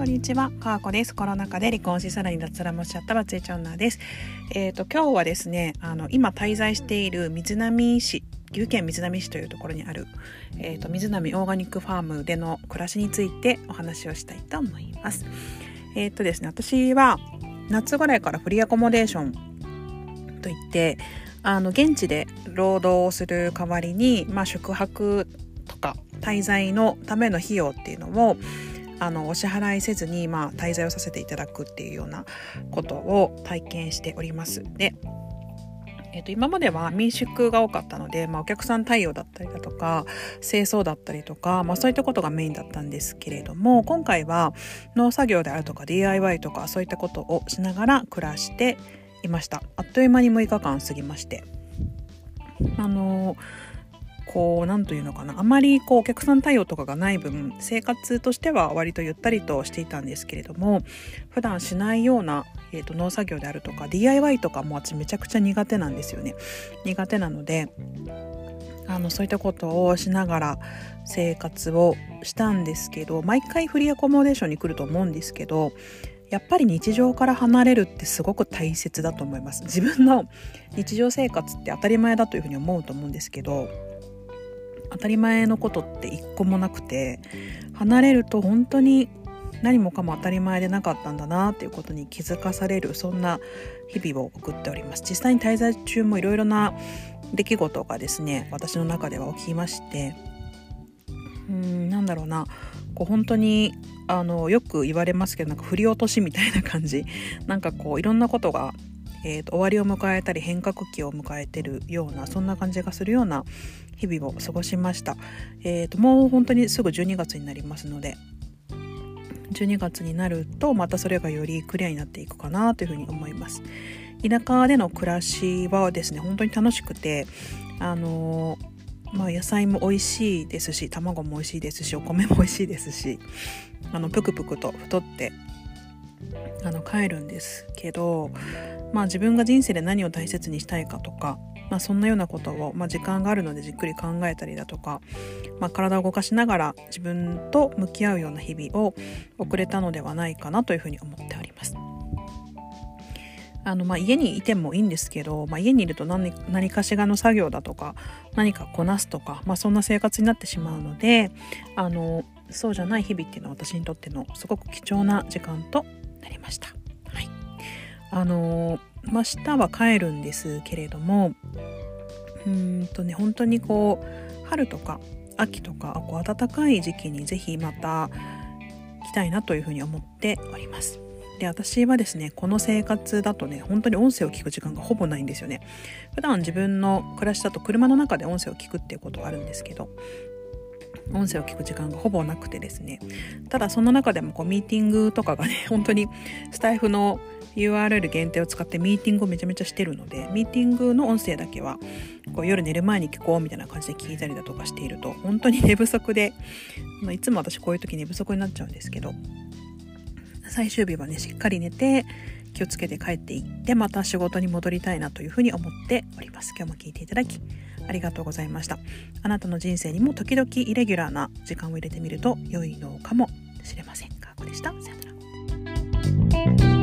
こんにちは、かわこです。コロナ禍で離婚し、さらに脱サラもしちゃったバツイチ女です。えっ、ー、と、今日はですね、あの、今滞在している水波市、岐阜県水波市というところにある、えっ、ー、と、水波オーガニックファームでの暮らしについてお話をしたいと思います。えっ、ー、とですね、私は夏ぐらいからフリーアコモデーションといって、あの、現地で労働をする代わりに、まあ、宿泊とか滞在のための費用っていうのを、あのお支払いせずに、まあ、滞在をさせていただくっていうようなことを体験しております。でえー、と今までは民宿が多かったので、まあ、お客さん対応だったりだとか清掃だったりとか、まあ、そういったことがメインだったんですけれども今回は農作業であるとか DIY とかそういったことをしながら暮らしていましたあっという間に6日間過ぎましてあのーこう何というのかなあまりこうお客さん対応とかがない分生活としては割とゆったりとしていたんですけれども普段しないような、えーと、農作業であるとか DIY とかも私めちゃくちゃ苦手なんですよね。苦手なのであのそういったことをしながら生活をしたんですけど毎回フリーアコモデーションに来ると思うんですけどやっぱり日常から離れるってすごく大切だと思います自分の日常生活って当たり前だというふうに思うと思うんですけど当たり前のことって一個もなくて離れると本当に何もかも当たり前でなかったんだなっていうことに気づかされるそんな日々を送っております。実際に滞在中もいろいろな出来事がですね私の中では起きましてうんなんだろうな。こう本当にあのよく言われますけどなんか振り落としみたいな感じ。なんかこういろんなことがえーと、終わりを迎えたり変革期を迎えてるようなそんな感じがするような日々を過ごしました、えーと、もう本当にすぐ12月になりますので12月になるとまたそれがよりクリアになっていくかなというふうに思います。田舎での暮らしはですね本当に楽しくてあのまあ、野菜も美味しいですし卵も美味しいですしお米も美味しいですしあのぷくぷくと太ってあの帰るんですけどまあ自分が人生で何を大切にしたいかとか、まあ、そんなようなことを、まあ、時間があるのでじっくり考えたりだとか、まあ、体を動かしながら自分と向き合うような日々を送れたのではないかなというふうに思っております。あのまあ、家にいてもいいんですけど、まあ、家にいると何何かしらの作業だとか何かこなすとか、まあ、そんな生活になってしまうのであのそうじゃない日々っていうのは私にとってのすごく貴重な時間となりました。はいあのまあ、明日は帰るんですけれどもうんとね本当にこう春とか秋とかこう暖かい時期にぜひまた来たいなというふうに思っております。で私はですねこの生活だとね本当に音声を聞く時間がほぼないんですよね普段自分の暮らしだと車の中で音声を聞くっていうことはあるんですけど音声を聞く時間がほぼなくてですね。ただその中でもこうミーティングとかがね 本当にスタイフの URL 限定を使ってミーティングをめちゃめちゃしてるのでミーティングの音声だけはこう夜寝る前に聞こうみたいな感じで聞いたりだとかしていると本当に寝不足で、いつも私こういう時寝不足になっちゃうんですけど最終日はねしっかり寝て気をつけて帰っていってまた仕事に戻りたいなというふうに思っております。今日も聞いていただきありがとうございました。あなたの人生にも時々イレギュラーな時間を入れてみると良いのかもしれません。かこでした。さよなら。